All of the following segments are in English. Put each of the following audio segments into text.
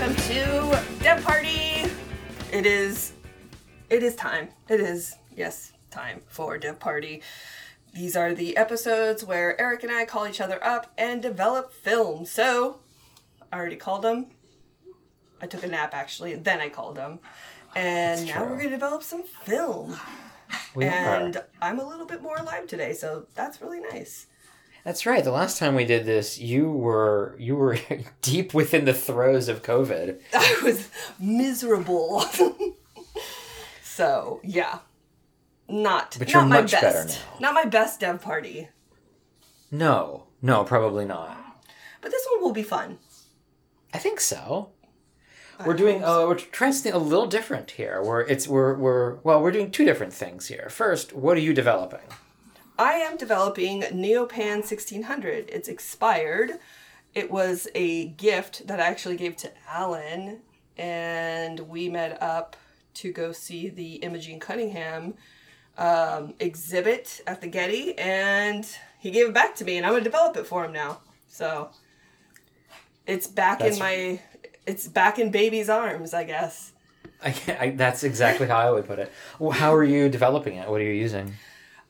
welcome to Dev Party. It is, it is time. It is yes, time for Dev Party. These are the episodes where Eric and I call each other up and develop films. So, I already called them. I took a nap actually, and then I called them. And now we're gonna develop some film. We and are. I'm a little bit more alive today, so that's really nice. That's right. The last time we did this, you were you were deep within the throes of COVID. I was miserable. so yeah, not But not you're my much best. better now. Not my best dev party, No, no, probably not. but this one will be fun. I think so. I We're doing. so. Uh, we're trying something a little different here. We're it's we're we're well. We're doing two different things here. First, what are you developing? I am developing Neopan 1600. It's expired. It was a gift that I actually gave to Alan, and we met up to go see the Imogen Cunningham um, exhibit at the Getty, and he gave it back to me, and I'm gonna develop it for him now. So it's back That's- in my, it's back in baby's arms, I guess. I, I that's exactly how I would put it. Well, how are you developing it? What are you using?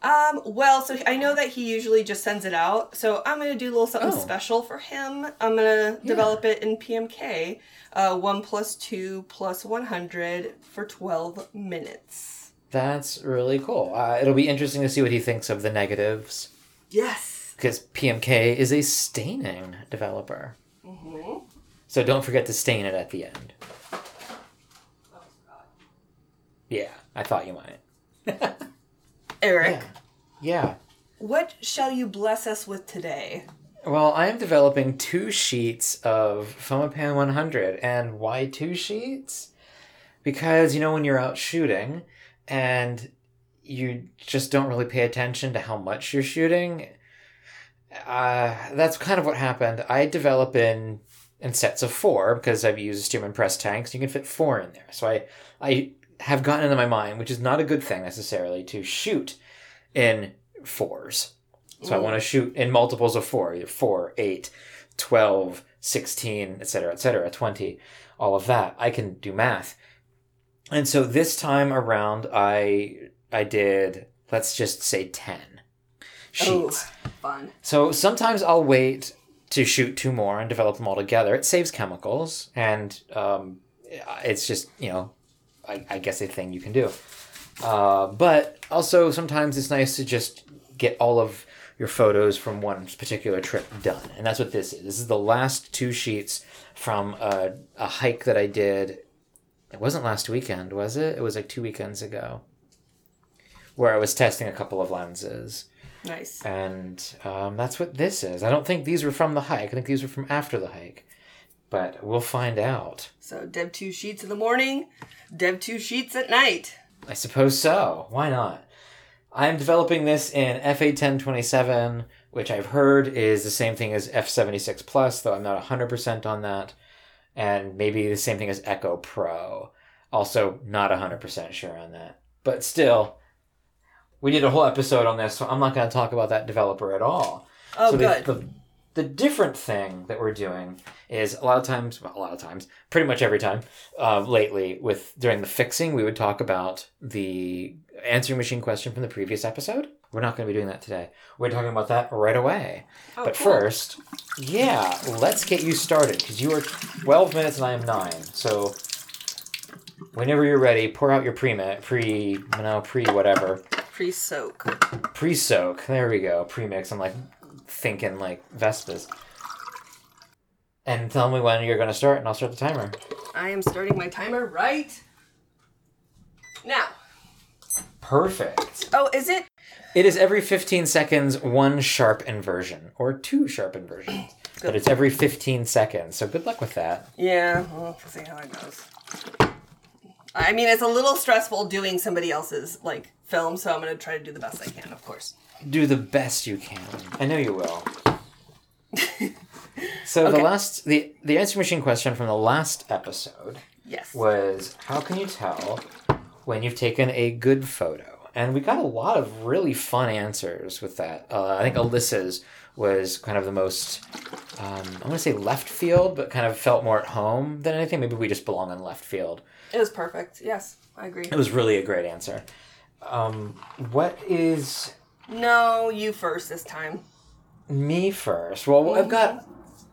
Um, well, so I know that he usually just sends it out. So I'm gonna do a little something Oh. special for him. I'm gonna develop it in PMK, uh, one plus two plus one hundred for twelve minutes. That's really cool. Uh, it'll be interesting to see what he thinks of the negatives Yes. because PMK is a staining developer. Mm-hmm. So don't forget to stain it at the end. Oh. Yeah, I thought you might. Eric, Yeah. what shall you bless us with today? Well, I am developing two sheets of Fomapan 100. And why two sheets? Because, you know, when you're out shooting and you just don't really pay attention to how much you're shooting, uh, that's kind of what happened. I develop in in sets of four because I've used Stearman press tanks. You can fit four in there. So I, I have gotten into my mind, which is not a good thing necessarily, to shoot in fours. So I Mm. want to shoot in multiples of four, either 4, 8, 12, 16, etc., etc., 20, all of that. I can do math. And so this time around, I I did, let's just say 10 sheets. Oh, fun. So sometimes I'll wait to shoot two more and develop them all together. It saves chemicals, and um, it's just you know, I, I guess a thing you can do. Uh, but also sometimes it's nice to just get all of your photos from one particular trip done, and that's what this is. This is the last two sheets from a, a hike that I did. It wasn't last weekend, was it? It was like two weekends ago, where I was testing a couple of lenses. Nice. And um, that's what this is. I don't think these were from the hike. I think these were from after the hike. But we'll find out. So Dev two sheets in the morning, Dev two sheets at night. I suppose so. Why not? I'm developing this in FA-1027, which I've heard is the same thing as F76 Plus, though I'm not 100% on that. And maybe the same thing as Echo Pro. Also, not 100% sure on that. But still, we did a whole episode on this, so I'm not going to talk about that developer at all. Oh, so good. The, the, the different thing that we're doing is a lot of times, well, a lot of times, pretty much every time uh, lately, with during the fixing, we would talk about the answering machine question from the previous episode. We're not going to be doing that today. We're talking about that right away. Oh, but cool. first, yeah, let's get you started because you are 12 minutes and I am nine. So whenever you're ready, pour out your pre pre no pre whatever pre soak. pre soak. There we go. Pre mix. I'm like thinking like Vespas. And tell me when you're going to start, and I'll start the timer. I am starting my timer right now. Perfect. Oh, is it? It is every 15 seconds, one sharp inversion, or two sharp inversions. but it's every 15 seconds, so good luck with that. Yeah, well, we'll see how it goes. I mean, it's a little stressful doing somebody else's like film, so I'm gonna try to do the best I can, of course. Do the best you can. I know you will. so the last the the answer machine question from the last episode Yes. was how can you tell when you've taken a good photo? and we got a lot of really fun answers with that. Uh, I think Alyssa's was kind of the most, um, I want to say left field, but kind of felt more at home than anything. Maybe we just belong in left field. It was perfect. Yes, I agree. It was really a great answer. Um, what is No, you first this time. me first? Well, I've got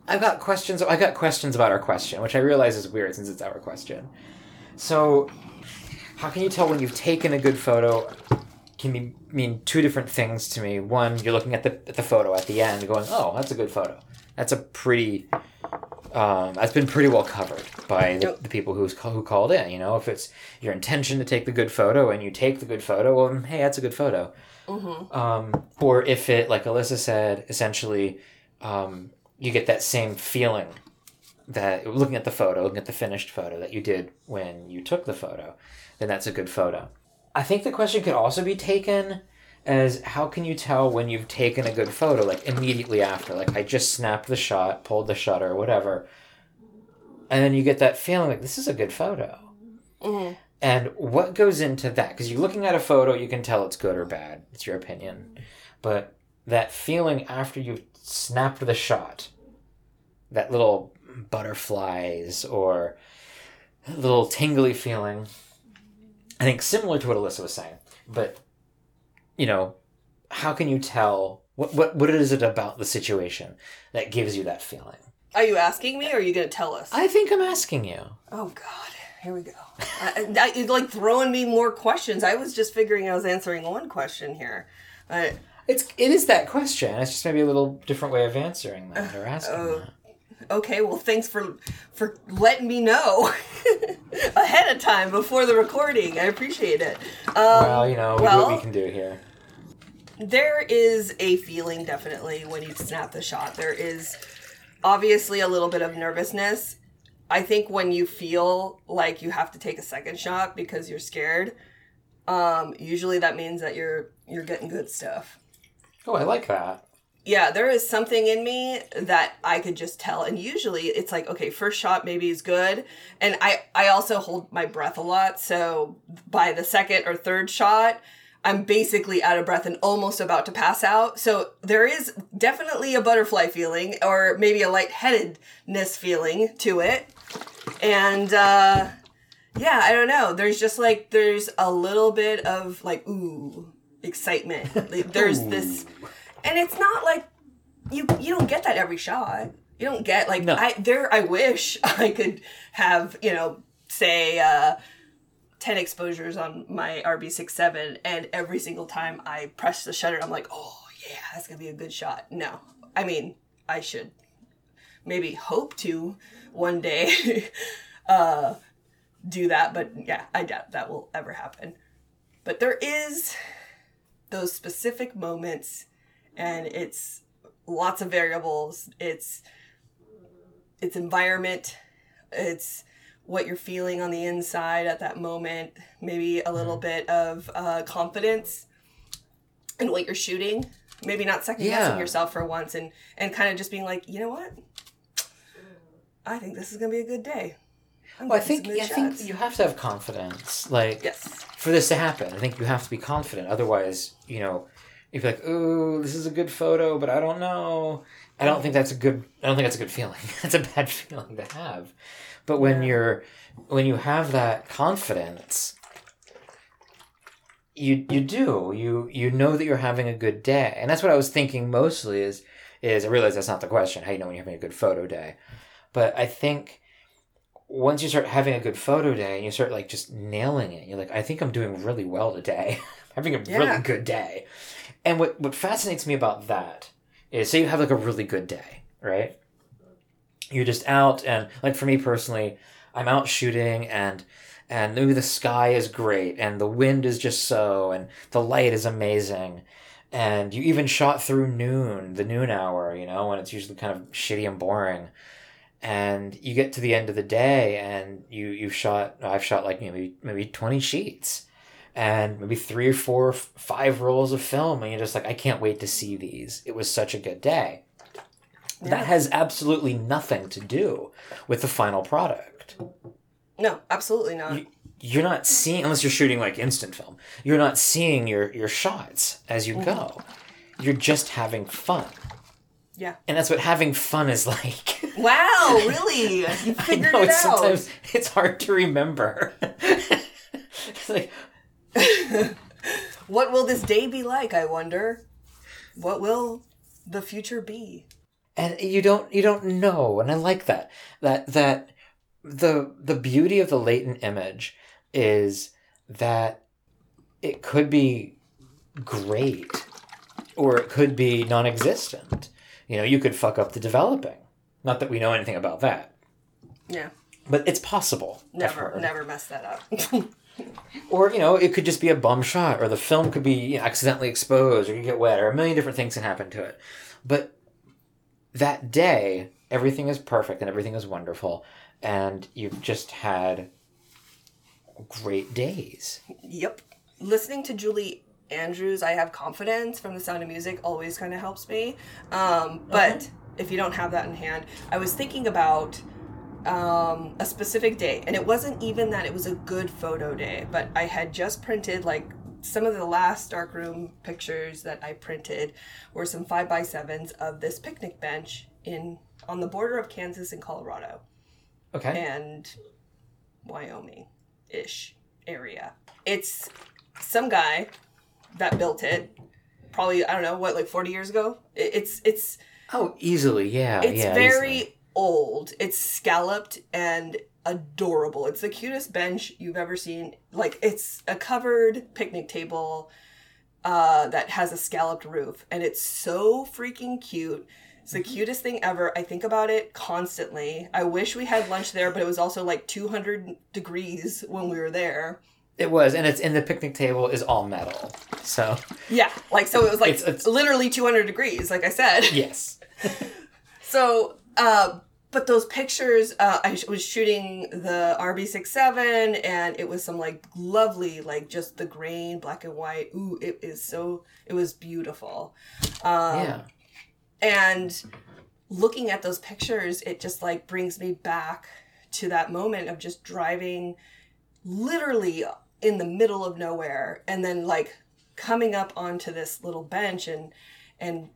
I've got questions. I got questions about our question, which I realize is weird since it's our question. So, how can you tell when you've taken a good photo? Can be, mean two different things to me. One, you're looking at the at the photo at the end, going, "Oh, that's a good photo." That's a pretty. Um, that's been pretty well covered by the, the people who's who called in. You know, if it's your intention to take the good photo and you take the good photo, well, hey, that's a good photo. Um, or if it, like Alyssa said, essentially, um, you get that same feeling that looking at the photo, looking at the finished photo that you did when you took the photo, then that's a good photo. I think the question could also be taken as how can you tell when you've taken a good photo, like immediately after? Like I just snapped the shot, pulled the shutter, whatever. And then you get that feeling like this is a good photo. Mhm. And what goes into that? Because you're looking at a photo, you can tell it's good or bad. It's your opinion. But that feeling after you've snapped the shot, that little butterflies or little tingly feeling, I think similar to what Alyssa was saying. But, you know, how can you tell what, what, what is it about the situation that gives you that feeling? Are you asking me or are you going to tell us? I think I'm asking you. Oh God, here we go. I, I, you're like throwing me more questions. I was just figuring I was answering one question here. Uh, It's it is that question. It's just maybe a little different way of answering that or asking Oh. that. okay, well, thanks for for letting me know ahead of time before the recording. I appreciate it. Um, Well, you know, we do what we can do here. there is a feeling definitely when you snap the shot. There is obviously a little bit of nervousness. I think when you feel like you have to take a second shot because you're scared, um, usually that means that you're you're getting good stuff. Oh, I like that. Yeah, there is something in me that I could just tell, and usually it's like, okay, first shot maybe is good, and I I also hold my breath a lot, so by the second or third shot, I'm basically out of breath and almost about to pass out. So there is definitely a butterfly feeling, or maybe a lightheadedness feeling to it, and uh, yeah, I don't know. There's just like there's a little bit of like ooh excitement. Like, there's this and it's not like you you don't get that every shot. You don't get like No. I there I wish I could have, you know, say uh 10 exposures on my RB67 and every single time I press the shutter I'm like, "Oh, yeah, that's going to be a good shot." No. I mean, I should maybe hope to one day uh do that, but yeah, I doubt that will ever happen. But there is those specific moments and it's lots of variables. It's it's environment. It's what you're feeling on the inside at that moment maybe a little bit of uh, confidence in what you're shooting. Maybe not second guessing Yeah. yourself for once and and kind of just being like you know what i think this is gonna be a good day I'm Well, I think I think you have to have confidence. Like yes for this to happen, I think you have to be confident. Otherwise, you know, if you're like, "Ooh, this is a good photo, but I don't know," I don't think that's a good. I don't think that's a good feeling. that's a bad feeling to have. But when you're when you have that confidence, you you do you you know that you're having a good day, and that's what I was thinking mostly. Is is I realize that's not the question. How you know when you're having a good photo day, but I think once you start having a good photo day and you start like just nailing it, you're like, I think I'm doing really well today. Having a Yeah. really good day. And what what fascinates me about that is say you have like a really good day, right? You're just out and like for me personally, I'm out shooting and and maybe the sky is great and the wind is just so and the light is amazing. And you even shot through noon, the noon hour, you know, when it's usually kind of shitty and boring and you get to the end of the day and you you've shot I've shot like maybe maybe 20 sheets and maybe three or four five rolls of film and you're just like I can't wait to see these it was such a good day Yeah. that has absolutely nothing to do with the final product no absolutely not You- you're not seeing unless you're shooting like instant film. You're not seeing your your shots as you mm-hmm. go. You're just having fun. Yeah. And that's what having fun is like. Wow, really? You I figured know it it's out. sometimes it's hard to remember. it's like What will this day be like, I wonder? What will the future be? and you don't you don't know and i like that that that the the beauty of the latent image is that it could be great or it could be non-existent you know you could fuck up the developing not that we know anything about that Yeah. but it's possible Never, never mess that up. or you know it could just be a bum shot or the film could be you know, accidentally exposed or you get wet or a million different things can happen to it but that day everything is perfect and everything is wonderful and you've just had great days Yep. Listening to Julie Andrews, I have confidence from the sound of music always kind of helps me. Um, but if you don't have that in hand, I was thinking about um, a specific day, and it wasn't even that it was a good photo day, but I had just printed like some of the last darkroom pictures that I printed were some five by sevens of this picnic bench in on the border of Kansas and Colorado okay and Wyoming ish area. It's some guy that built it probably I don't know what like 40 years ago. It- It's it's oh easily yeah it's yeah very easily. old. It's scalloped and adorable. It's the cutest bench you've ever seen. Like it's a covered picnic table uh, that has a scalloped roof, and it's so freaking cute. It's the cutest thing ever. I think about it constantly. I wish we had lunch there, but it was also like 200 degrees when we were there. It was and it's in the picnic table is all metal so Yeah, like so it was like It's- it's- literally 200 degrees, like I said. yes So, uh, but those pictures, uh, I was shooting the RB67 and it was some like lovely, like just the grain, black and white. Ooh, it is so, it was beautiful. Um, yeah And looking at those pictures, it just like brings me back to that moment of just driving literally in the middle of nowhere and then like coming up onto this little bench and and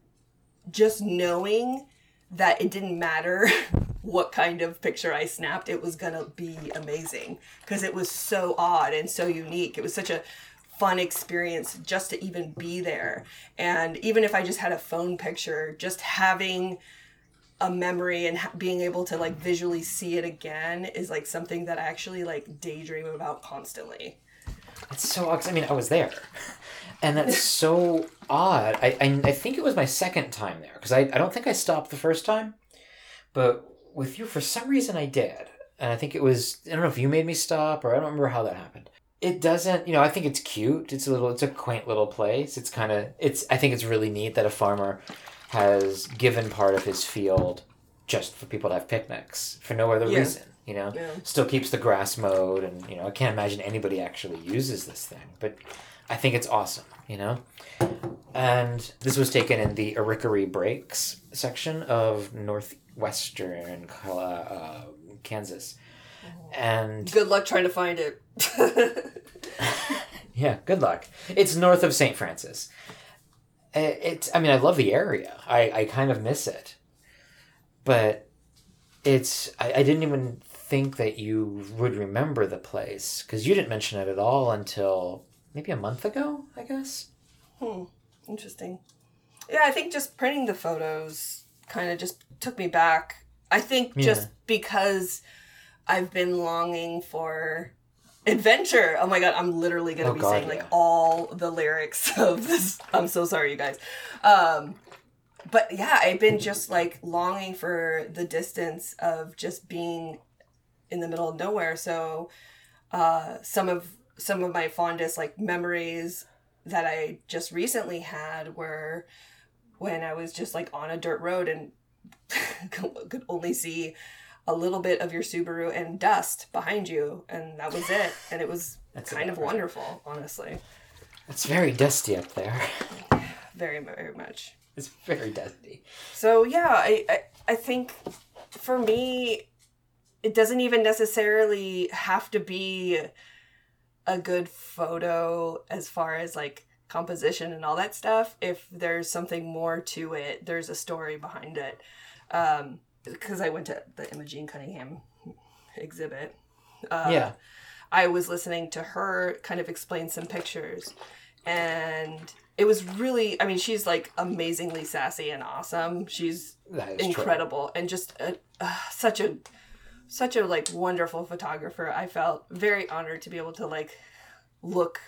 just knowing that it didn't matter what kind of picture I snapped, it was gonna be amazing because it was so odd and so unique. It was such a fun experience just to even be there. And even if I just had a phone picture, just having a memory and being able to like visually see it again is like something that I actually like daydream about constantly. It's so odd. I mean, I was there, and that's so odd. I, I I think it was my second time there because I I don't think I stopped the first time, but with you for some reason I did, and I think it was I don't know if you made me stop or I don't remember how that happened. It doesn't, you know. I think it's cute. It's a little. It's a quaint little place. It's kind of. It's. I think it's really neat that a farmer has given part of his field just for people to have picnics for no other Yeah. reason. You know? Yeah. still keeps the grass mowed and you know i can't imagine anybody actually uses this thing but i think it's awesome you know? And this was taken in the Arickaree Breaks section of northwestern uh, uh, kansas and Good luck trying to find it. yeah good luck. It's north of st francis. It's i mean i love the area. I, I kind of miss it. But it's I, I didn't even think that you would remember the place because you didn't mention it at all until maybe a month ago i guess Hmm. Interesting. Yeah, I think just printing the photos kind of just took me back. I think just because I've been longing for adventure. Oh my god, I'm literally gonna Oh be God, saying like all the lyrics of this. I'm so sorry, you guys. Um, but yeah, I've been just like longing for the distance of just being in the middle of nowhere. So uh, some of some of my fondest like memories that I just recently had were when I was just like on a dirt road and could only see a little bit of your Subaru and dust behind you, and that was it. And it was kind of wonderful, honestly. it's very dusty up there Very, very much. it's very dusty So yeah, I, I I think for me, it doesn't even necessarily have to be a good photo as far as like composition and all that stuff if there's something more to it there's a story behind it um because i went to the imogen cunningham exhibit uh, yeah. i was listening to her kind of explain some pictures and it was really i mean she's like amazingly sassy and awesome she's is true. incredible and just a, uh, such a such a like wonderful photographer i felt very honored to be able to like look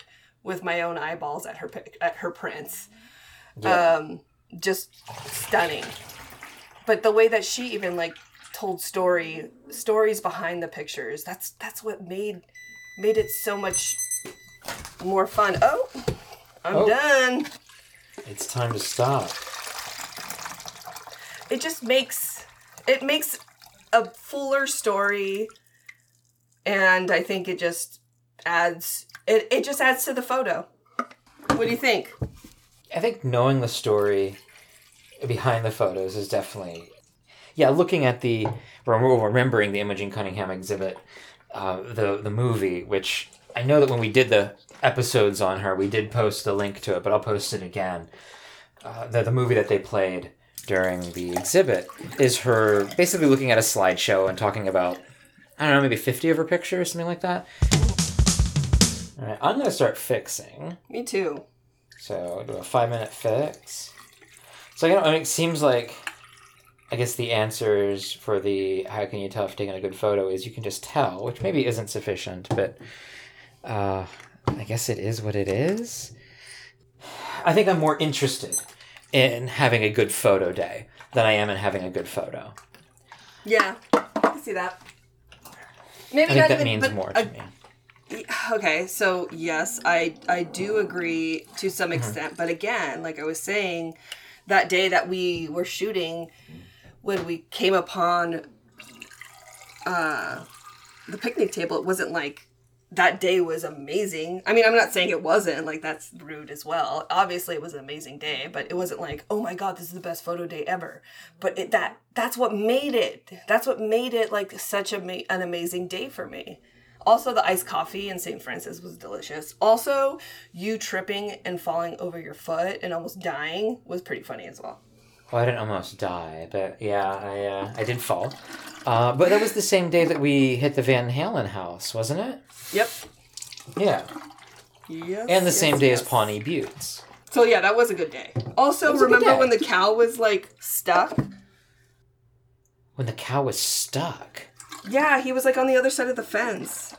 with my own eyeballs at her pic- at her prints Yeah. um just stunning but the way that she even like told story stories behind the pictures that's that's what made made it so much more fun oh i'm Oh. done It's time to stop. it just makes it makes a fuller story and i think it just adds it, it just adds to the photo what do you think I think knowing the story behind the photos is definitely, yeah. Looking at the remembering the Imogen Cunningham exhibit, uh, the the movie, which I know that when we did the episodes on her, we did post a link to it, but I'll post it again. Uh, the the movie that they played during the exhibit is her basically looking at a slideshow and talking about I don't know maybe fifty of her pictures, something like that. All right, I'm gonna start fixing. me too So do a five minute fix. So you know, I mean, it seems like, I guess the answers for the how can you tell if you taking a good photo is you can just tell, which maybe isn't sufficient, but uh, I guess it is what it is. I think I'm more interested in having a good photo day than I am in having a good photo. yeah i can see that maybe I think that even- means more a- to me. okay so yes i i do agree to some Mm-hmm. extent but again like i was saying that day that we were shooting when we came upon uh the picnic table it wasn't like that day was amazing i mean i'm not saying it wasn't like that's rude as well obviously it was an amazing day but it wasn't like oh my god this is the best photo day ever but it, that that's what made it that's what made it like such a ma- an amazing day for me also, the iced coffee in St. Francis was delicious. Also, you tripping and falling over your foot and almost dying was pretty funny as well. Well, I didn't almost die, but yeah, I uh, I did fall. Uh, but that was the same day that we hit the Van Halen house, wasn't it? Yep. Yeah. Yes. And the yes, same day as. Pawnee Buttes. So yeah, that was a good day. Also, was a good remember day. when the cow was like stuck? When the cow was stuck. Yeah, he was like on the other side of the fence.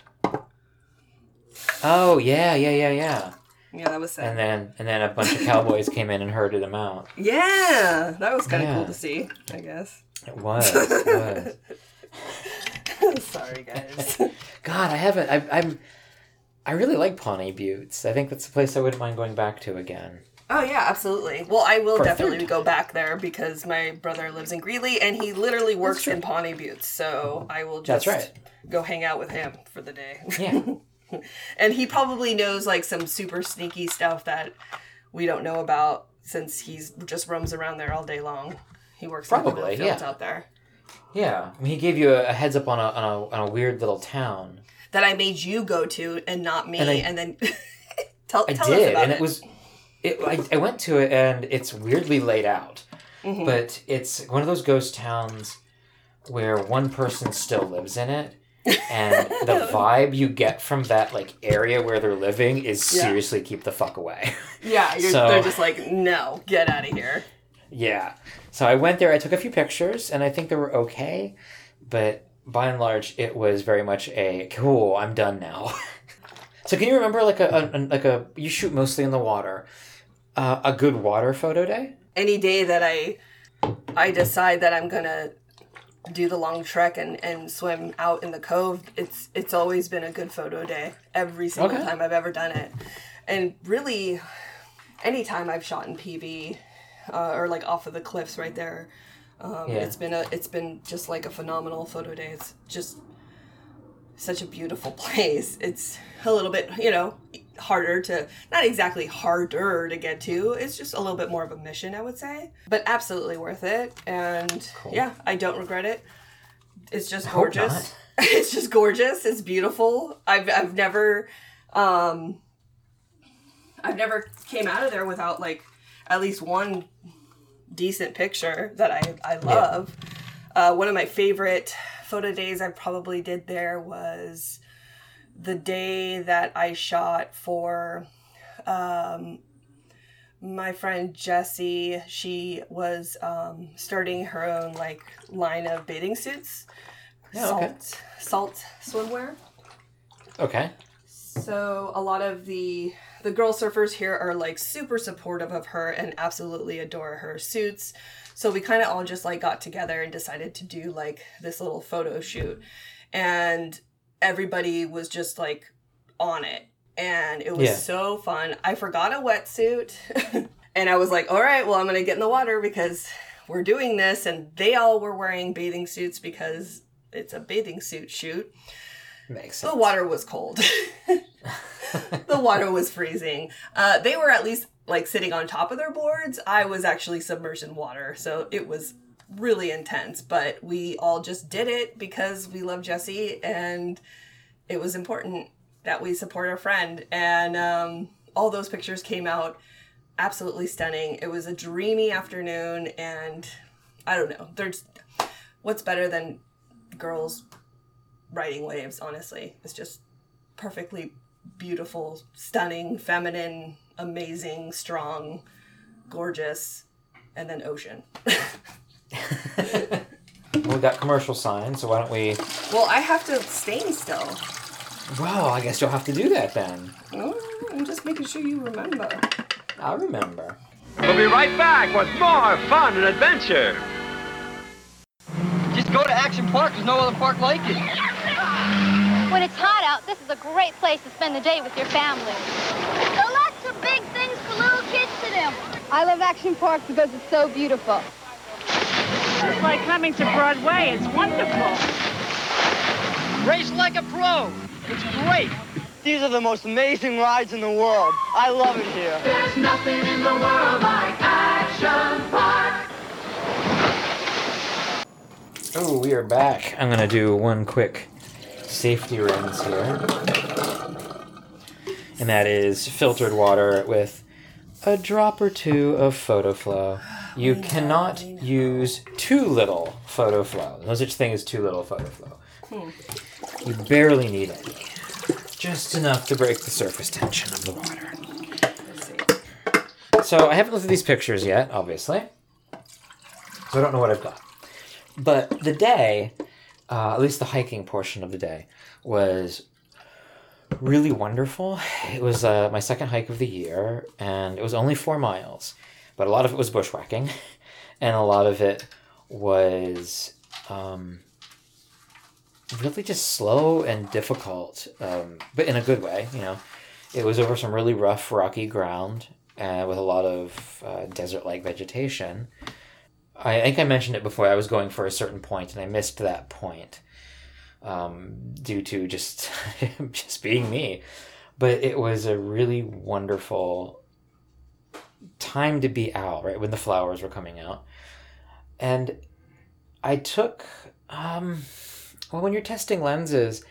Oh yeah, yeah, yeah, yeah. Yeah, that was sad. And then and then a bunch of cowboys came in and herded them out. yeah, that was kind of Yeah. cool to see. I guess. It was. It was. Sorry, guys. God, I haven't. I, I'm. I really like Pawnee Buttes. I think that's a place I wouldn't mind going back to again. Oh yeah, absolutely. Well, I will For definitely go back there because my brother lives in Greeley and he literally works in Pawnee Buttes. So I will just right. go hang out with him for the day. Yeah. and he probably knows like some super sneaky stuff that we don't know about since he's just roams around there all day long. He works in the Probably, fields yeah. out there. Yeah. I mean, he gave you a, a heads up on a, on a on a weird little town. That I made you go to and not me. And And, I- then tell, I tell us did, about and it. it was. It, I, I went to it, and it's weirdly laid out, Mm-hmm. but it's one of those ghost towns where one person still lives in it, and the vibe you get from that like area where they're living is Yeah. seriously keep the fuck away. yeah, you're, so- they're just like, no, get out of here. Yeah. So I went there, I took a few pictures, and I think they were okay, but by and large, it was very much a cool, I'm done now. so can you remember like a, a like a you shoot mostly in the water, uh, a good water photo day? any day that I I decide that I'm gonna do the long trek and, and swim out in the cove, it's it's always been a good photo day every single Okay. time I've ever done it. And really, anytime I've shot in PV uh, or like off of the cliffs right there, um, Yeah. it's been a it's been just like a phenomenal photo day. It's just such a beautiful place. It's a little bit, you know, harder to not exactly harder to get to. It's just a little bit more of a mission, I would say. But absolutely worth it. And yeah, I don't regret it. It's just gorgeous. It's just gorgeous. It's beautiful. I've I've never Um, I've never came out of there without like at least one decent picture that I I love. Uh, one of my favorite photo days I probably did there was the day that I shot for um, my friend Jessie. She was um, starting her own like line of bathing suits, Yeah, salt okay. salt swimwear. Okay. So a lot of the the girl surfers here are like super supportive of her and absolutely adore her suits. So we kind of all just like got together and decided to do like this little photo shoot. And everybody was just like on it. And it was Yeah. so fun. I forgot a wetsuit. and I was like, "All right, well, I'm going to get in the water because we're doing this." And they all were wearing bathing suits because it's a bathing suit shoot. Makes sense. The water was cold. the water was freezing. Uh, they were at least like sitting on top of their boards. I was actually submerged in water, so it was really intense. But we all just did it because we love Jesse, and it was important that we support our friend. And um, all those pictures came out absolutely stunning. It was a dreamy afternoon, and I don't know. There's what's better than girls riding waves, honestly. It's just perfectly beautiful, stunning, feminine, amazing, strong, gorgeous, and then ocean. we got commercial signs, so why don't we? well, I have to stain still. Well, I guess you'll have to do that then. Oh, I'm just making sure you remember. I remember. We'll be right back with more fun and adventure. Just go to Action Park. There's no other park like it. When it's hot out, this is a great place to spend the day with your family. There are lots of big things for little kids to do. I love Action Park because it's so beautiful. It's like coming to Broadway. It's wonderful. Race like a pro. It's great. These are the most amazing rides in the world. I love it here. There's nothing in the world like Action Park. Oh, we are back. I'm gonna do one quick safety rinse here, and that is filtered water with a drop or two of photo flow. You cannot use too little photo flow. No such thing as too little photo flow. You barely need any. Just enough to break the surface tension of the water. So I haven't looked at these pictures yet, obviously. So I don't know what I've got. But the day, uh, at least the hiking portion of the day, was really wonderful. It was uh, my second hike of the year, and it was only four miles, but a lot of it was bushwhacking, and a lot of it was um, really just slow and difficult, um, but in a good way. You know, it was over some really rough, rocky ground, uh, with a lot of uh, desert-like vegetation. I think I mentioned it before. I was going for a certain point, and I missed that point um, due to just just being me. But it was a really wonderful time to be out, right when the flowers were coming out, and I took. Um, well, when you're testing lenses,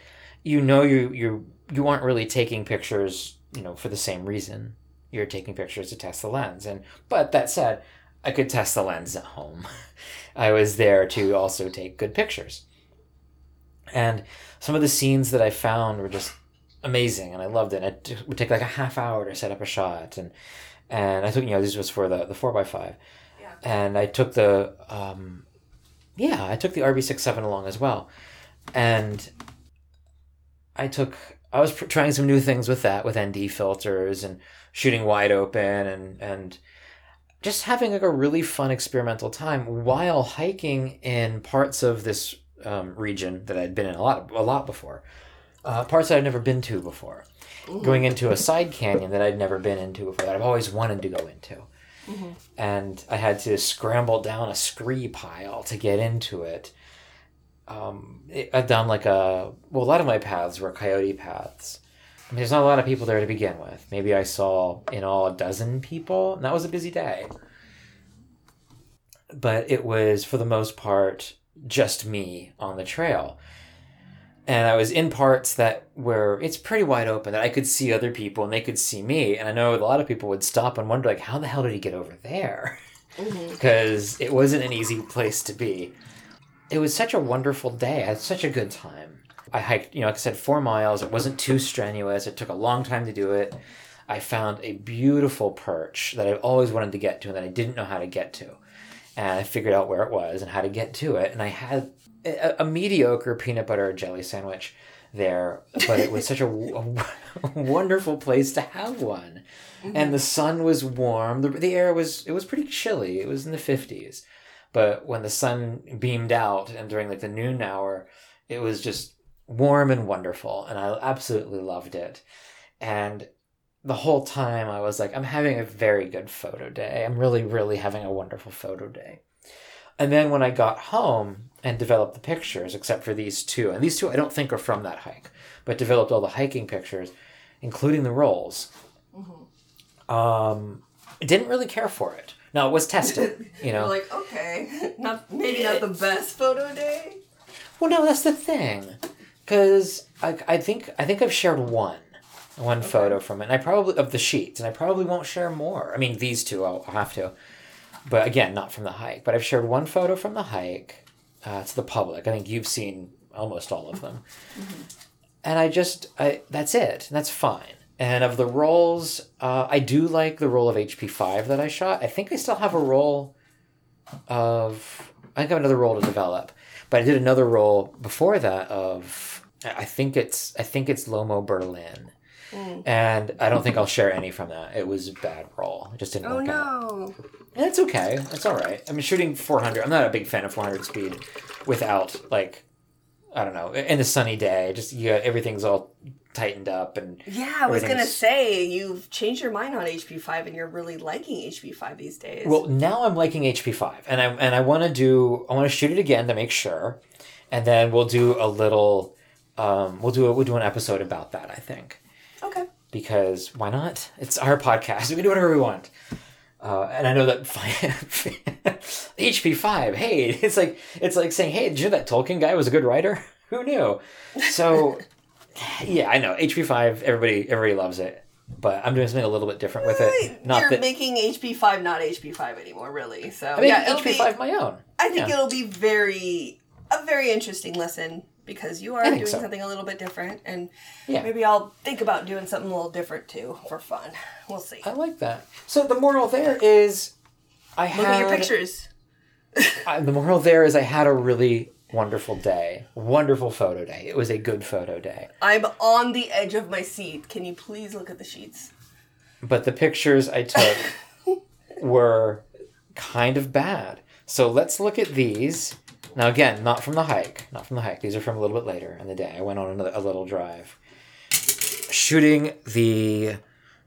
you know you you you aren't really taking pictures, you know, for the same reason. You're taking pictures to test the lens, and but that said, I could test the lens at home. I was there to also take good pictures. And some of the scenes that I found were just amazing and I loved it. It would take like a half hour to set up a shot and and I took you know this was for the the 4x5. And I took the um yeah, I took the RB67 along as well. And I took I was pr- trying some new things with that with ND filters and shooting wide open and and just having like a really fun experimental time while hiking in parts of this um, region that I'd been in a lot a lot before, uh, parts that I'd never been to before, going into a side canyon that I'd never been into before that I've always wanted to go into, and I had to scramble down a scree pile to get into it. Um, it, I've done like a well, a lot of my paths were coyote paths. I mean, there's not a lot of people there to begin with. Maybe I saw in all a dozen people, and that was a busy day. But it was, for the most part, just me on the trail. and I was in parts that were it's pretty wide open that I could see other people and they could see me. And I know a lot of people would stop and wonder, like, how the hell did he get over there? Mm-hmm. Because it wasn't an easy place to be. It was such a wonderful day. I had such a good time. I hiked, you know, like I said, four miles. It wasn't too strenuous. It took a long time to do it. I found a beautiful perch that I've always wanted to get to and that I didn't know how to get to. And I figured out where it was and how to get to it. And I had a, a mediocre peanut butter jelly sandwich there, but it was such a, wonderful place to have one. And the sun was warm. The, the air was, it was pretty chilly. It was in the 50s. But when the sun beamed out and during like the noon hour, it was just warm and wonderful. And I absolutely loved it. And the whole time I was like, I'm having a very good photo day. I'm really, really having a wonderful photo day. And then when I got home and developed the pictures, except for these two, and these two I don't think are from that hike, but developed all the hiking pictures, including the rolls, um, didn't really care for it. Now it was tested, you know. You're like, okay, not maybe not the best photo day. Well, no, that's the thing, because I, I think I think I've shared one, one photo from it, and I probably of the sheets, and I probably won't share more. I mean, these two I'll, I'll have to, but again, not from the hike. But I've shared one photo from the hike uh, to the public. I think you've seen almost all of them, and I just I that's it. That's fine. And of the rolls, uh, I do like the roll of HP five that I shot. I think I still have a roll of I think I have another roll to develop, but I did another roll before that of I think it's I think it's Lomo Berlin, and I don't think I'll share any from that. It was a bad roll. It just didn't Oh work out. no. And it's okay. It's all right. I mean, shooting 400. I'm not a big fan of 400 speed without like I don't know in a sunny day. Just you got, everything's all tightened up and Yeah, I was gonna say you've changed your mind on HP five, and you're really liking HP five these days. Well, now I'm liking HP five, and I and I want to do I want to shoot it again to make sure, and then we'll do a little, um, we'll do a, we'll do an episode about that. I think. Because why not? It's our podcast. We can do whatever we want. Uh, and I know that HP five. Hey, it's like it's like saying, hey, did you know that Tolkien guy was a good writer? Who knew? So, yeah, I know HP five. Everybody everybody loves it, but I'm doing something a little bit different with it. Not you're that making HP five not HP five anymore, really. So I mean yeah, HP five my own. I think yeah. it'll be very a very interesting lesson because you are doing so. something a little bit different, and Yeah. maybe I'll think about doing something a little different too for fun. We'll see. I like that. So the moral there is, I Look had at your pictures. I- the moral there is I had a really wonderful day, wonderful photo day. It was a good photo day. I'm on the edge of my seat. Can you please look at the sheets? But the pictures I took were kind of bad. So let's look at these. Now again, not from the hike, not from the hike. These are from a little bit later in the day. I went on another, a little drive, shooting the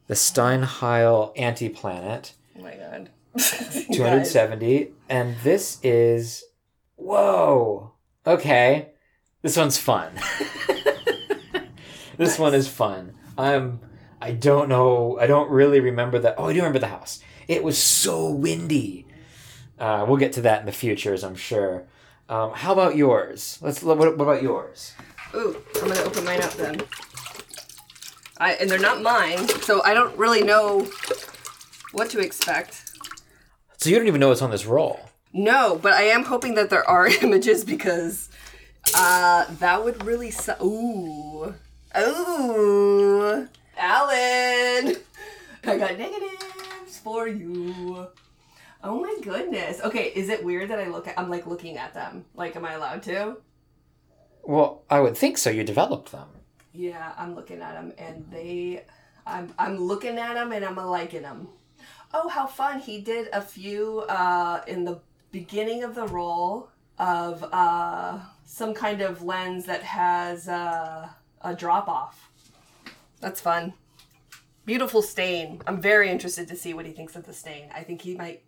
the Steinheil Antiplanet. Oh my god. 270 and this is whoa okay this one's fun this one is fun i'm i don't know i don't really remember that oh i do remember the house it was so windy uh, we'll get to that in the futures i'm sure um, how about yours let's what, what about yours Ooh, I'm gonna open mine up then. I and they're not mine, so I don't really know what to expect. so you don't even know what's on this roll No, but I am hoping that there are images because uh that would really su- ooh. Ooh. Alan. I got negatives for you. Oh my goodness. Okay, is it weird that I look at I'm like looking at them? Like am I allowed to? well i would think so you developed them Yeah, I'm looking at them, and they, I'm, I'm looking at them, and I'm liking them. Oh, how fun! He did a few uh, in the beginning of the roll of uh, some kind of lens that has uh, a drop off. That's fun. Beautiful stain. I'm very interested to see what he thinks of the stain. I think he might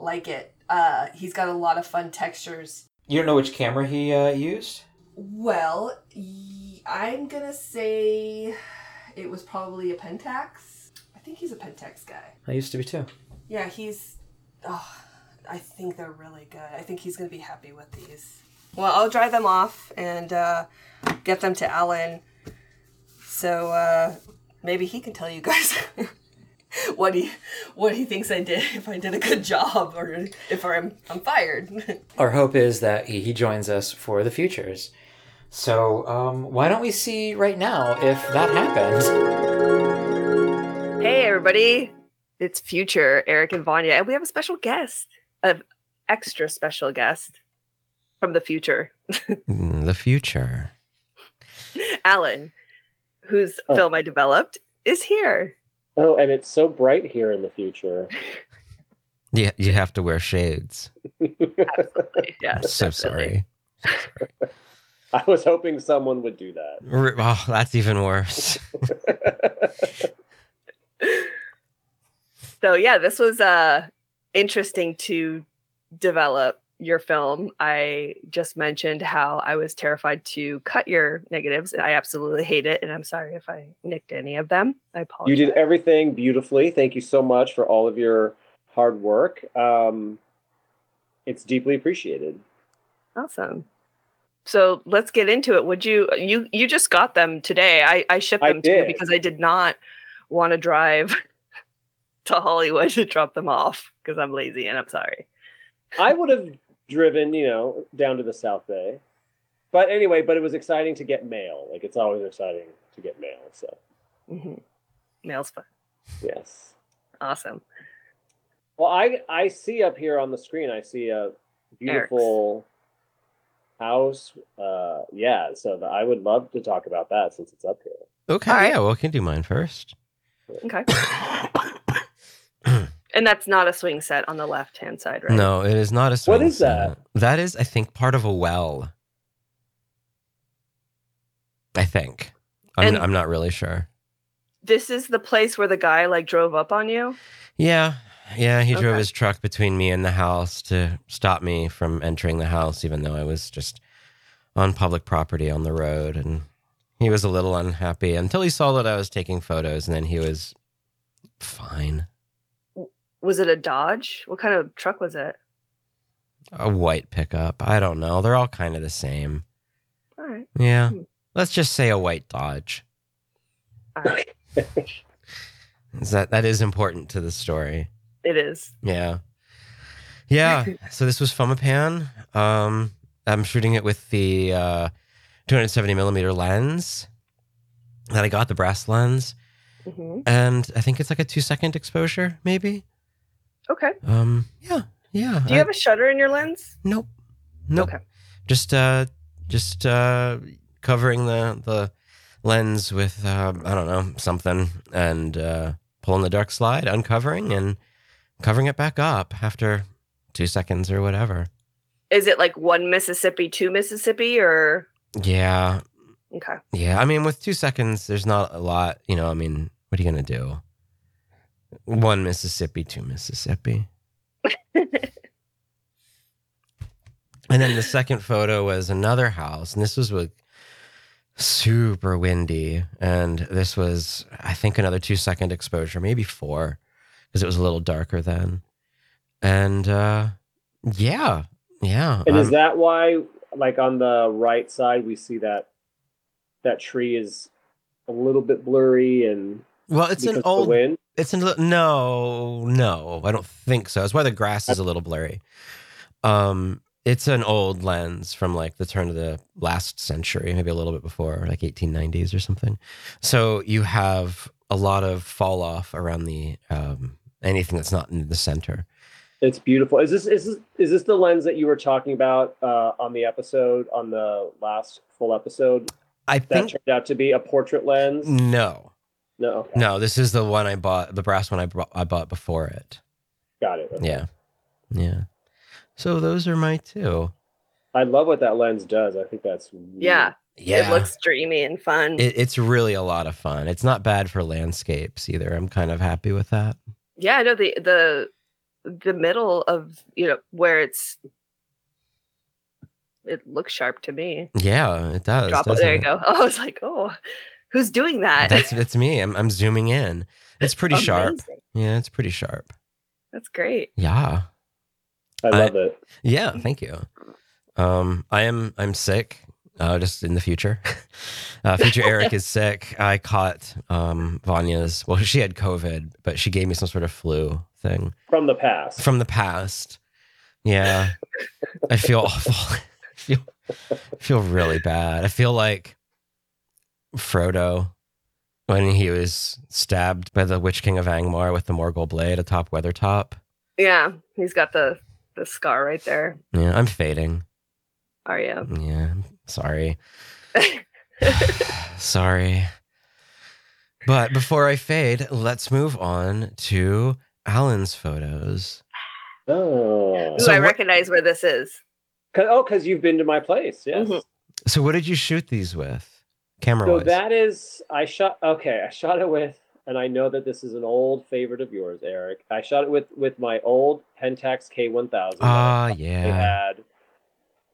like it. Uh, he's got a lot of fun textures. you don't know which camera he uh, used Well, y- I'm gonna say it was probably a Pentax. I think he's a Pentax guy. i used to be too Yeah, he's. Oh, I think they're really good. I think he's gonna be happy with these. Well, I'll dry them off and uh, get them to Alan. So uh, maybe he can tell you guys what he what he thinks I did, if I did a good job, or if I'm I'm fired. Our hope is that he, he joins us for the futures. So, um, why don't we see right now if that happens? hey, everybody! It's future Eric and Vanya, and we have a special guest, an extra special guest from the future, Mm, The future. Alan, whose Oh. film I developed, is here. Oh, and it's so bright here in the future. Yeah, you have to wear shades. Absolutely, yes. so definitely. sorry. I was hoping someone would do that. R- Oh, that's even worse. So yeah, this was uh interesting to develop your film. I just mentioned how I was terrified to cut your negatives. I absolutely hate it, and I'm sorry if I nicked any of them. I apologize. you did everything beautifully. Thank you so much for all of your hard work. Um, it's deeply appreciated. awesome. So let's get into it. Would you you you just got them today? I I shipped I them to you because I did not want to drive to Hollywood to drop them off because I'm lazy and I'm sorry. I would have driven, you know, down to the South Bay. But anyway, but it was exciting to get mail. Like it's always exciting to get mail. So hmm Mail's fun. yes. Awesome. Well, I I see up here on the screen. I see a beautiful house. Uh, yeah. So the, I would love to talk about that since it's up here. Okay, All right. yeah, well, we can do mine first. Okay. and that's not a swing set on the left hand side, right? No, it is not a swing set. What is that? That is, I think, part of a well. I think. I'm, And- I'm not really sure. This is the place where the guy like drove up on you. Yeah, yeah, he drove his truck between me and the house to stop me from entering the house, even though I was just on public property on the road. And he was a little unhappy until he saw that I was taking photos, and then he was fine. Was it a Dodge? What kind of truck was it? A white pickup. I don't know. They're all kind of the same. All right. Yeah. Hmm. Let's just say a white Dodge. All right. Is that that is important to the story. It is. Yeah. Yeah. so this was Fomapan. Um, I'm shooting it with the uh, 270 millimeter lens that I got, the brass lens. hmm And I think it's like a two second exposure, maybe. Okay. Um, yeah. Yeah. Do you I- have a shutter in your lens? Nope. Nope. Okay. Just uh just uh covering the the lens with uh, I don't know, something and uh pulling the dark slide, uncovering and covering it back up after 2 seconds or whatever. Is it like one Mississippi, two Mississippi, or Yeah. okay? Yeah, I mean with 2 seconds there's not a lot, you know, I mean, what are you going to do? One Mississippi, two Mississippi. And then the second photo was another house, and this was with super windy. And this was, I think, another two second exposure, maybe four, because it was a little darker then. And uh, yeah, yeah. And is um, that why, like on the right side, we see that that tree is a little bit blurry and well, it's an of the old. It's an no, no, I don't think so. It's why the grass is a little blurry. Um, it's an old lens from like the turn of the last century, maybe a little bit before, like 1890s or something. So you have a lot of fall off around the um, anything that's not in the center. It's beautiful. Is this is this is this the lens that you were talking about uh, on the episode on the last full episode? I That think turned out to be a portrait lens. no, No, no. This is the one I bought, the brass one I bought, I bought before it. got it. okay. Yeah, yeah. So those are my two. I love what that lens does. I think that's Yeah, Yeah, it looks dreamy and fun. It, it's really a lot of fun. It's not bad for landscapes either. I'm kind of happy with that. yeah, I know the the the middle of you know where it's it looks sharp to me. Yeah, it does. Drop There you it? go. I was like, oh, who's doing that? That's that's me. I'm I'm zooming in. It's pretty sharp. Yeah, it's pretty sharp. That's great. Yeah. I I- love it. Yeah, thank you. Um, I am I'm sick. Uh, just in the future. Uh, future Eric is sick. I caught um Vanya's. Well, she had COVID, but she gave me some sort of flu thing From the past. from the past. Yeah, I feel awful. I feel I feel really bad. I feel like Frodo when he was stabbed by the Witch King of Angmar with the Morgul blade atop Weathertop. Yeah, he's got the the scar right there. Yeah, I'm fading. Are you? Yeah, sorry. sorry. But before I fade, let's move on to Alan's photos. Oh. Ooh, So I what- recognize where this is. 'Cause- oh, because you've been to my place. Yes. Mhm. So, what did you shoot these with? Camera So wise. that is, I shot. Okay, I shot it with, and I know that this is an old favorite of yours, Eric. I shot it with with my old Pentax K1000. that Ah, I yeah. had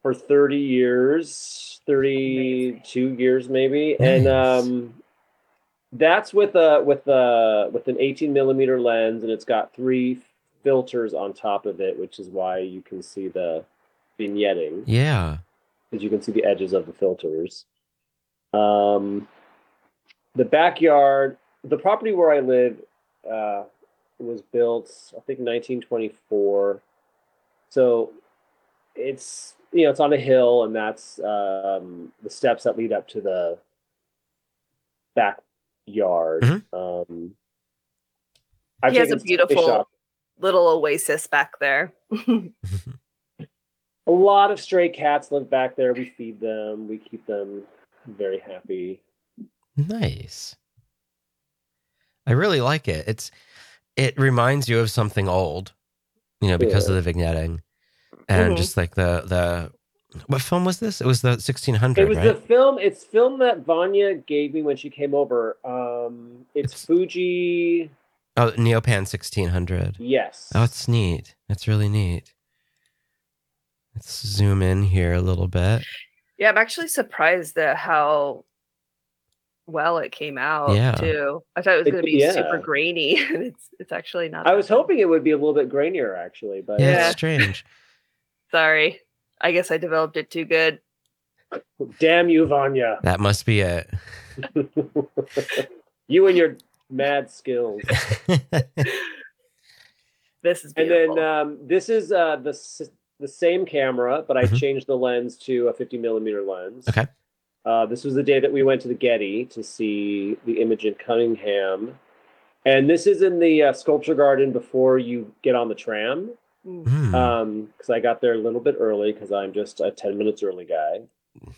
for 30 years, 32 years maybe, and um, that's with a with a with an 18 millimeter lens, and it's got three filters on top of it, which is why you can see the vignetting Yeah. because you can see the edges of the filters. Um, the backyard, the property where I live, uh, was built, I think, 1924. So it's you know it's on a hill, and that's um, the steps that lead up to the backyard. Um, I've He has a beautiful- Little oasis back there. A lot of stray cats live back there. We feed them. We keep them very happy. Nice. I really like it. It's it reminds you of something old, you know, because of the vignetting. And Mhm. just like the the what film was this? It was the 1600, It was right? the film. It's film that Vanya gave me when she came over. Um, it's, It's- Fuji. oh, Neopan 1600. Yes. Oh, it's neat. That's really neat. Let's zoom in here a little bit. Yeah, I'm actually surprised at how well it came out Yeah. too. I thought it was going to be super grainy, and it's it's actually not. I was bad. hoping it would be a little bit grainier, actually, but Yeah, Yeah. strange. Sorry, I guess I developed it too good. damn you, Vanya! that must be it. you and your mad skills. This is And then um, this is uh, the s- the same camera, but I Mhm. changed the lens to a 50 millimeter lens. Okay. Uh, this was the day that we went to the Getty to see the Imogen Cunningham, and this is in the uh, sculpture garden before you get on the tram. Mm. Hmm. Um, because I got there a little bit early because I'm just a 10 minutes early guy.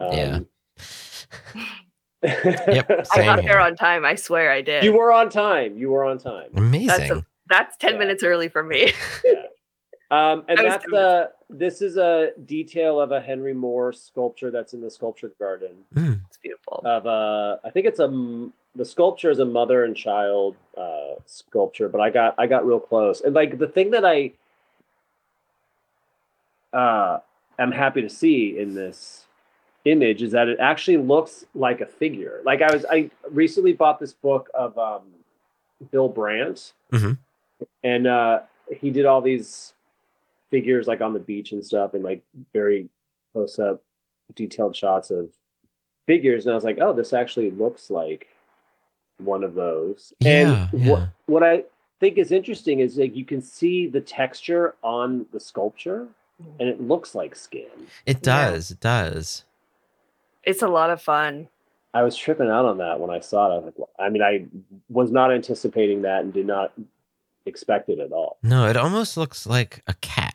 Um, Yeah. Yep. I Same got here. there on time. I swear I did. you were on time. You were on time. Amazing. That's ten Yeah. minutes early for me. Yeah. Um, and I was that's doing the this is a detail of a Henry Moore sculpture that's in the sculpture garden. Mm. it's beautiful. Of uh, I think it's a the sculpture is a mother and child uh, sculpture, but I got I got real close. And like the thing that I uh, am happy to see in this image is that it actually looks like a figure. Like I was I recently bought this book of um, Bill Brandt, Mhm. and uh, he did all these figures like on the beach and stuff, and like very close up, detailed shots of figures. And I was like, oh, this actually looks like one of those. Yeah, and yeah. what what I think is interesting is like you can see the texture on the sculpture, mm-hmm. and it looks like skin. It Yeah. does. It does. It's a lot of fun. I was tripping out on that when I saw it. I was like, I mean, I was not anticipating that and did not expect it at all. No, it almost looks like a cat,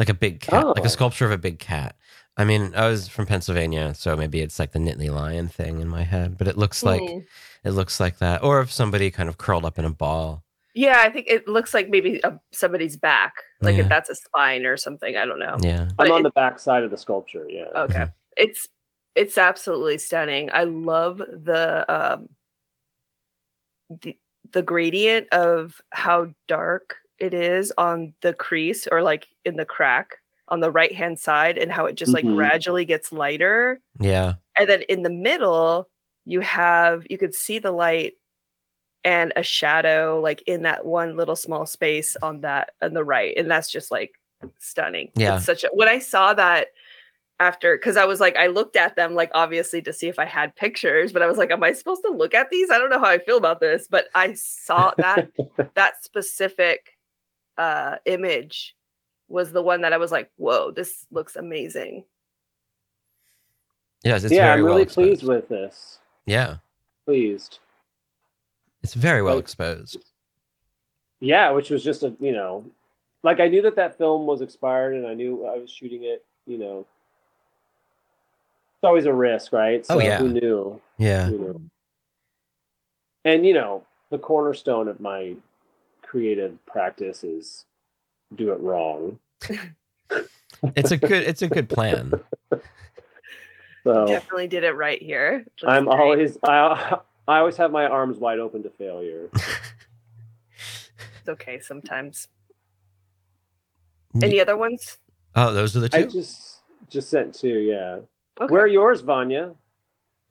like a big cat, like Oh. a sculpture of a big cat. I mean, I was from Pennsylvania, so maybe it's like the Nittany Lion thing in my head, but it looks like Mm. it looks like that, or if somebody kind of curled up in a ball. Yeah, I think it looks like maybe a, somebody's back, like Yeah. if that's a spine or something. I don't know. Yeah, But I'm on it- the back side of the sculpture. Yeah. Okay, it's it's absolutely stunning. I love the um the the gradient of how dark it is on the crease or like in the crack on the right hand side and how it just like Mhm. gradually gets lighter yeah, and then in the middle you have you could see the light and a shadow like in that one little small space on that on the right and that's just like stunning. Yeah. It's such a when I saw that after because I was like I looked at them like obviously to see if I had pictures, but I was like, am I supposed to look at these? I don't know how I feel about this, but I saw that that specific uh image was the one that I was like, whoa, this looks amazing. Yes, it's yeah, very I'm really well pleased with this. Yeah, Pleased. it's very well Like- exposed. Yeah, which was just a you know, like I knew that that film was expired, and I knew I was shooting it. You know, it's always a risk, right? Oh, yeah. Who knew? Yeah, Who knew? And you know, the cornerstone of my creative practice is do it wrong. it's a good it's a good plan. So Definitely did it right here. Looks I'm great. always I I always have my arms wide open to failure. it's okay sometimes. Any other ones? Oh, those are the two. I two. just just sent two, yeah. Okay. Where are yours, Vanya?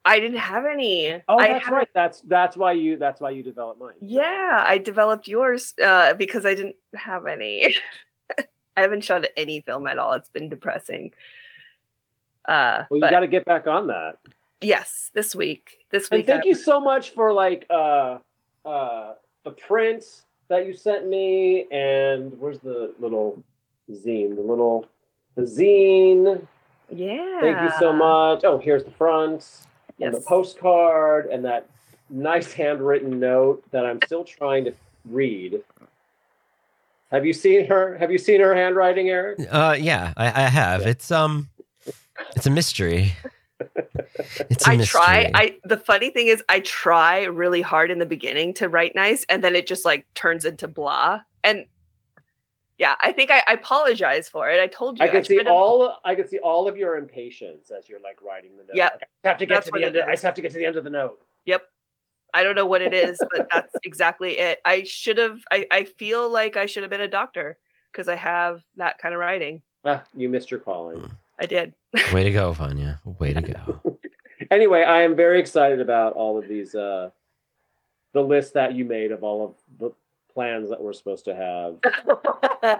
I didn't have any. Oh, I that's had- right. That's that's why you that's why you developed mine. Yeah, I developed yours uh, because I didn't have any. I haven't shot any film at all. It's been depressing. Uh, Well, you got to get back on that. yes, this week. This week. And thank I- you so much for like uh uh the print that you sent me and where's the little zine? The little the zine. Yeah. Thank you so much. Oh, here's the front and the postcard and that nice handwritten note that I'm still trying to read. Have you seen her? Have you seen her handwriting, Eric? Uh, yeah, I, I have. It's um, it's a mystery. It's a I mystery. try. I the funny thing is I try really hard in the beginning to write nice and then it just like turns into blah. And yeah, I think I, I apologize for it. I told you I can see should've- all. I can see all of your impatience as you're like writing the note. Yep. Like, I have to get That's to the end. Of, I just have to get to the end of the note. Yep. I don't know what it is, but that's exactly it. I should have I, I feel like I should have been a doctor because I have that kind of writing. Ah, you missed your calling. I did. Way to go, Vanya. Way to go. Anyway, I am very excited about all of these. uh The list that you made of all of the plans that we're supposed to have: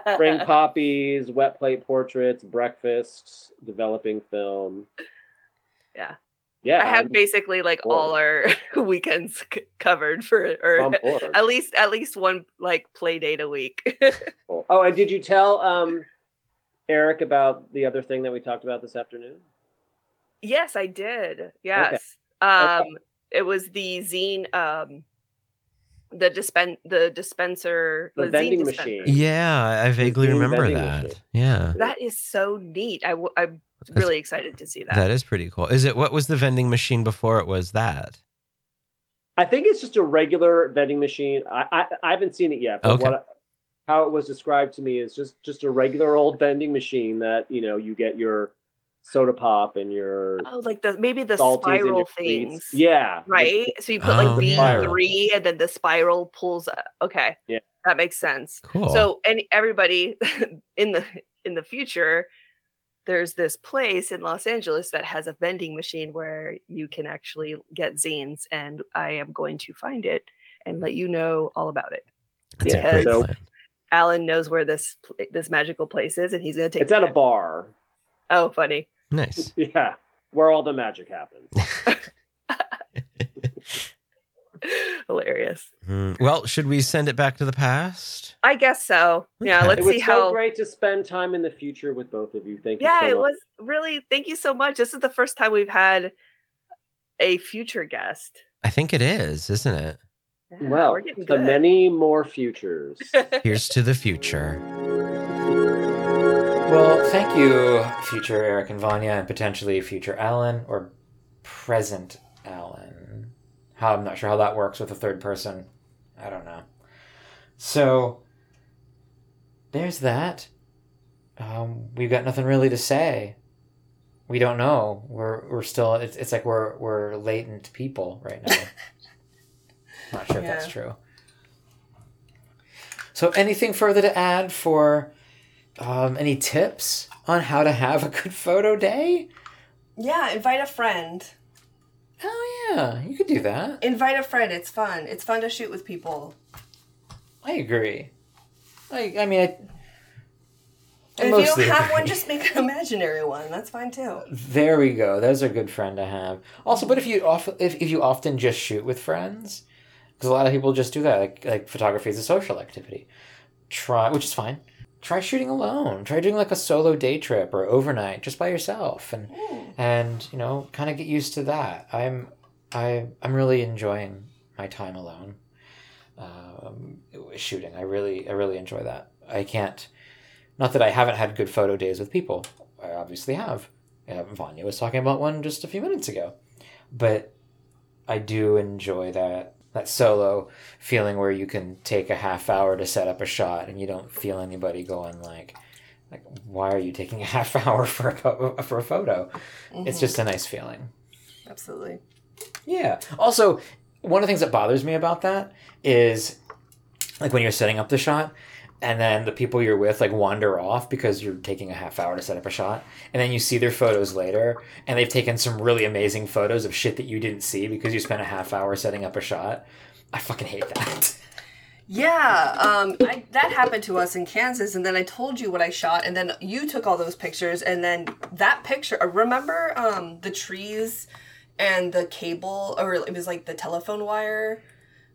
spring poppies, wet plate portraits, breakfast, developing film. Yeah. Yeah, I have I'm basically like bored. all our weekends c- covered for or at least at least one like play date a week. Oh, and did you tell um Eric about the other thing that we talked about this afternoon? yes, I did. Yes. Um it was the zine um the dispen the dispenser The zine vending dispenser. machine. Yeah, I vaguely Green remember that. machine. Yeah, That is so neat. I w- I'm That's- really excited to see that. that is pretty cool. Is it what was the vending machine before it was that? I think it's just a regular vending machine. I I, I haven't seen it yet, but Okay. what how it was described to me is just just a regular old vending machine that you know you get your soda pop and your Oh, like the maybe the spiral things. treats. Yeah, Right. So you put Oh, like B yeah. three and then the spiral pulls. uh, Okay. Yeah. That makes sense. Cool. So any everybody in the in the future, there's this place in Los Angeles that has a vending machine where you can actually get zines, and I am going to find it and let you know all about it. That's yeah, a great so- plan. Alan knows where this this magical place is, and he's going to take. It's at a bar. There. Oh, funny. Nice. Yeah, where all the magic happens. Hilarious. Hmm. Well, should we send it back to the past? I guess so. Yeah. Okay. Let's it was see so how. great to spend time in the future with both of you. Thank you. yeah so it much. was really thank you so much this is the first time we've had a future guest I think it is, isn't it? Yeah, Well, the many more futures. Here's to the future. Well, thank you, future Eric and Vanya, and potentially future Alan or present Alan. How I'm not sure how that works with a third person. I don't know. So there's that. Um, we've got nothing really to say. We don't know. We're we're still. It's, it's like we're we're latent people right now. not sure if that's true. So, anything further to add for um, any tips on how to have a good photo day? yeah invite a friend Oh yeah, you could do that. invite a friend it's fun it's fun to shoot with people I agree. I I mean, I, And if you don't have agree. one, just make an imaginary one. That's fine too. There we go. That's a good friend to have. Also, but if you often if, if you often just shoot with friends, because a lot of people just do that. Like like photography is a social activity. Try, which is fine. Try shooting alone. Try doing like a solo day trip or overnight just by yourself, and and you know kind of get used to that. I'm I I'm really enjoying my time alone. Um, shooting, I really I really enjoy that. I can't. Not that I haven't had good photo days with people. I obviously have. Uh, Vanya was talking about one just a few minutes ago, but I do enjoy that that solo feeling where you can take a half hour to set up a shot and you don't feel anybody going like like why are you taking a half hour for a pho- for a photo? It's mm-hmm. just a nice feeling. Absolutely. Yeah. Also, one of the things that bothers me about that is like when you're setting up the shot and then the people you're with like wander off because you're taking a half hour to set up a shot and then you see their photos later and they've taken some really amazing photos of shit that you didn't see because you spent a half hour setting up a shot. I fucking hate that. Yeah, um, I, that happened to us in Kansas, and then I told you what I shot, and then you took all those pictures, and then that picture. uh, Remember um, the trees and the cable, or it was like the telephone wire.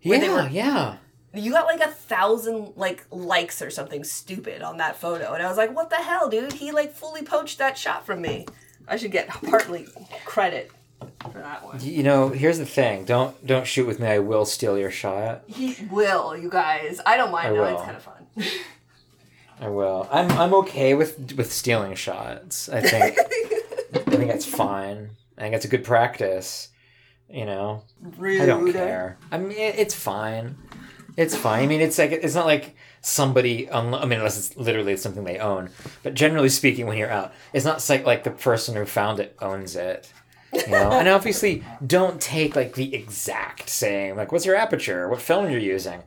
Yeah, were- yeah. You got like a thousand like likes or something stupid on that photo, and I was like, "What the hell, dude? He like fully poached that shot from me." I should get partly credit for that one. You know, here's the thing. Don't don't shoot with me. I will steal your shot. He will, you guys. I don't mind I though. It's kind of fun. I will. I'm I'm okay with with stealing shots. I think I think that's fine. I think it's a good practice. You know, Rude. I don't care. I mean, it, it's fine. It's fine. I mean, it's like it's not like somebody. I mean, unless it's literally something they own. But generally speaking, when you're out, it's not like like the person who found it owns it. You know, and obviously, don't take like the exact same. Like, what's your aperture? What film you're using?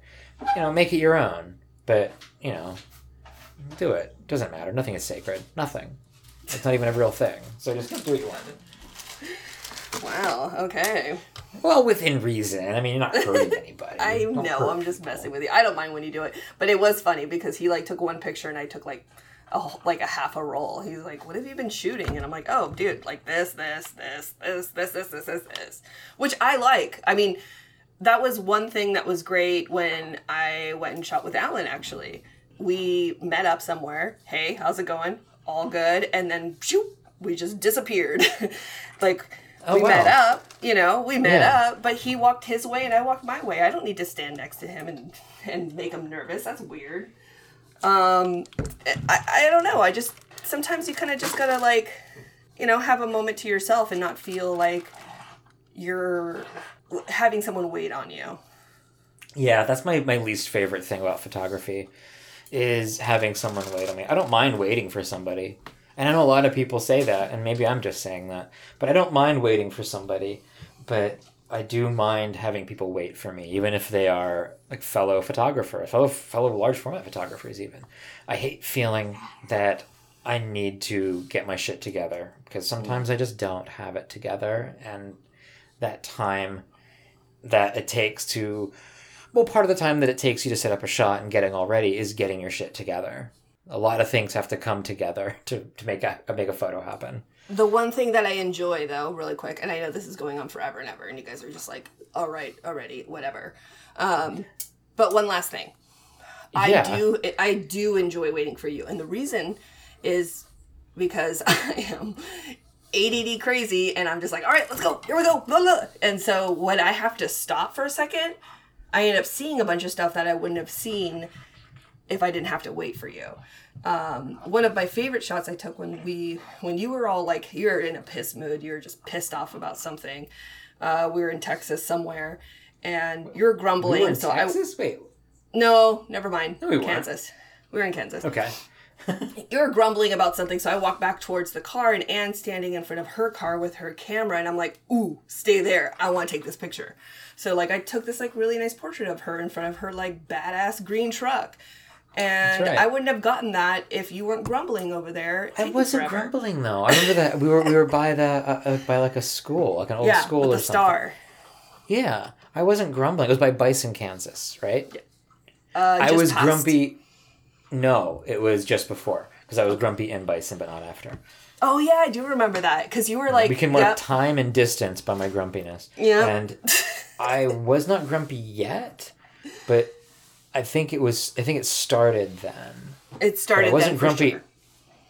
You know, make it your own. But you know, do it. Doesn't matter. Nothing is sacred. Nothing. It's not even a real thing. So just do what you want. Wow. Okay. Well, within reason. I mean, you're not hurting anybody. I Don't know. I'm just messing with you. I don't mind when you do it, but it was funny because he like took one picture and I took like a like a half a roll. He's like, "What have you been shooting?" And I'm like, "Oh, dude, like this, this, this, this, this, this, this, this, this," which I like. I mean, that was one thing that was great when I went and shot with Alan. Actually, we met up somewhere. Hey, how's it going? All good. And then, shoo, we just disappeared. like. Oh, we met up, you know, we met Yeah. up, but he walked his way and I walked my way. I don't need to stand next to him and and make him nervous. That's weird. Um, I I don't know. I just sometimes you kind of just gotta like, you know, have a moment to yourself and not feel like you're having someone wait on you. Yeah, that's my, my least favorite thing about photography is having someone wait on me. I don't mind waiting for somebody. And I know a lot of people say that, and maybe I'm just saying that. But I don't mind waiting for somebody. But I do mind having people wait for me, even if they are like fellow photographers, fellow fellow large format photographers even. I hate feeling that I need to get my shit together because sometimes I just don't have it together and that time that it takes to well part of the time that it takes you to set up a shot and getting all ready is getting your shit together a lot of things have to come together to, to make a make a photo happen The one thing that I enjoy though, really quick, and I know this is going on forever and ever, and you guys are just like, all right, already, whatever. Um, but one last thing. I Yeah. do I do enjoy waiting for you. And the reason is because I am ADD crazy and I'm just like, all right, let's go. Here we go. Blah, blah. And so when I have to stop for a second, I end up seeing a bunch of stuff that I wouldn't have seen if I didn't have to wait for you. Um, one of my favorite shots I took when we when you were all like you're in a piss mood, you're just pissed off about something. Uh, we were in Texas somewhere, and you're grumbling. we so texas wait no, never mind. No, we weren't. Kansas. We were in Kansas okay you were grumbling about something, so I walk back towards the car, and Anne's standing in front of her car with her camera, and I'm like, "Ooh, stay there! I want to take this picture." So like, I took this like really nice portrait of her in front of her like badass green truck, and right. I wouldn't have gotten that if you weren't grumbling over there. i wasn't forever. grumbling though i remember that we were we were by the uh, uh, by like a school like an old Yeah, school with or the something star. yeah i wasn't grumbling it was by bison kansas right Uh, I was past. grumpy. No, it was just before because I was grumpy in Bison, but not after. Oh yeah, I do remember that because you were like, we can mark yep. time and distance by my grumpiness. Yeah. And I was not grumpy yet, but I think it was. I think it started then. it But started. I wasn't then grumpy. sure.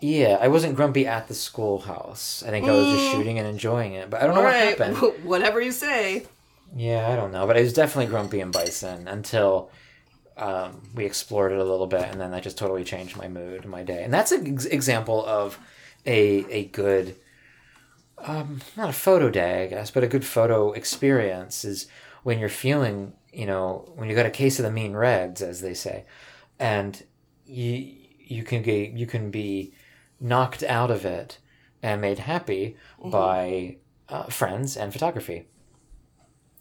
Yeah, I wasn't grumpy at the schoolhouse. I think I was just shooting and enjoying it, but I don't know what right, happened. whatever you say. Yeah, I don't know, but I was definitely grumpy in Bison until um, we explored it a little bit, and then that just totally changed my mood, my day, and that's an ex- example of a a good, um, not a photo day, I guess, but a good photo experience is when you're feeling, you know, when you got a case of the mean reds, as they say, and you you can get you can be knocked out of it and made happy by uh, friends and photography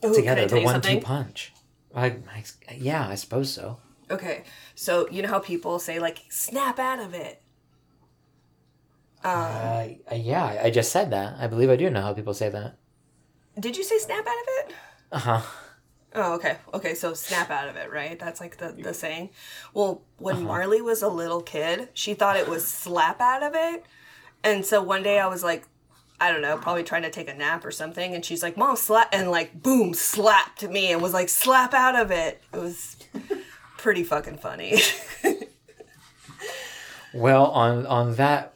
Ooh, together can I tell the one two punch. I, I, yeah i suppose so. Okay, so you know how people say like snap out of it. uh, yeah I- just said that. I believe i do know how people say that. Did you say snap out of it? uh-huh Oh, okay. Okay, so snap out of it, right? That's like the, the saying. Well, when Marley was a little kid, she thought it was slap out of it. And so one day I was like, I don't know, probably trying to take a nap or something. And she's like, Mom, slap. And like, boom, slapped me and was like, slap out of it. It was pretty fucking funny. well on on that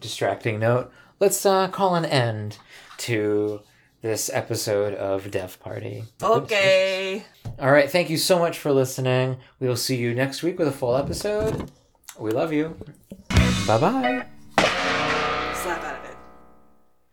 distracting note let's uh, call an end to this episode of dev party. Okay. all right thank you so much for listening. We will see you next week with a full episode. We love you. Bye bye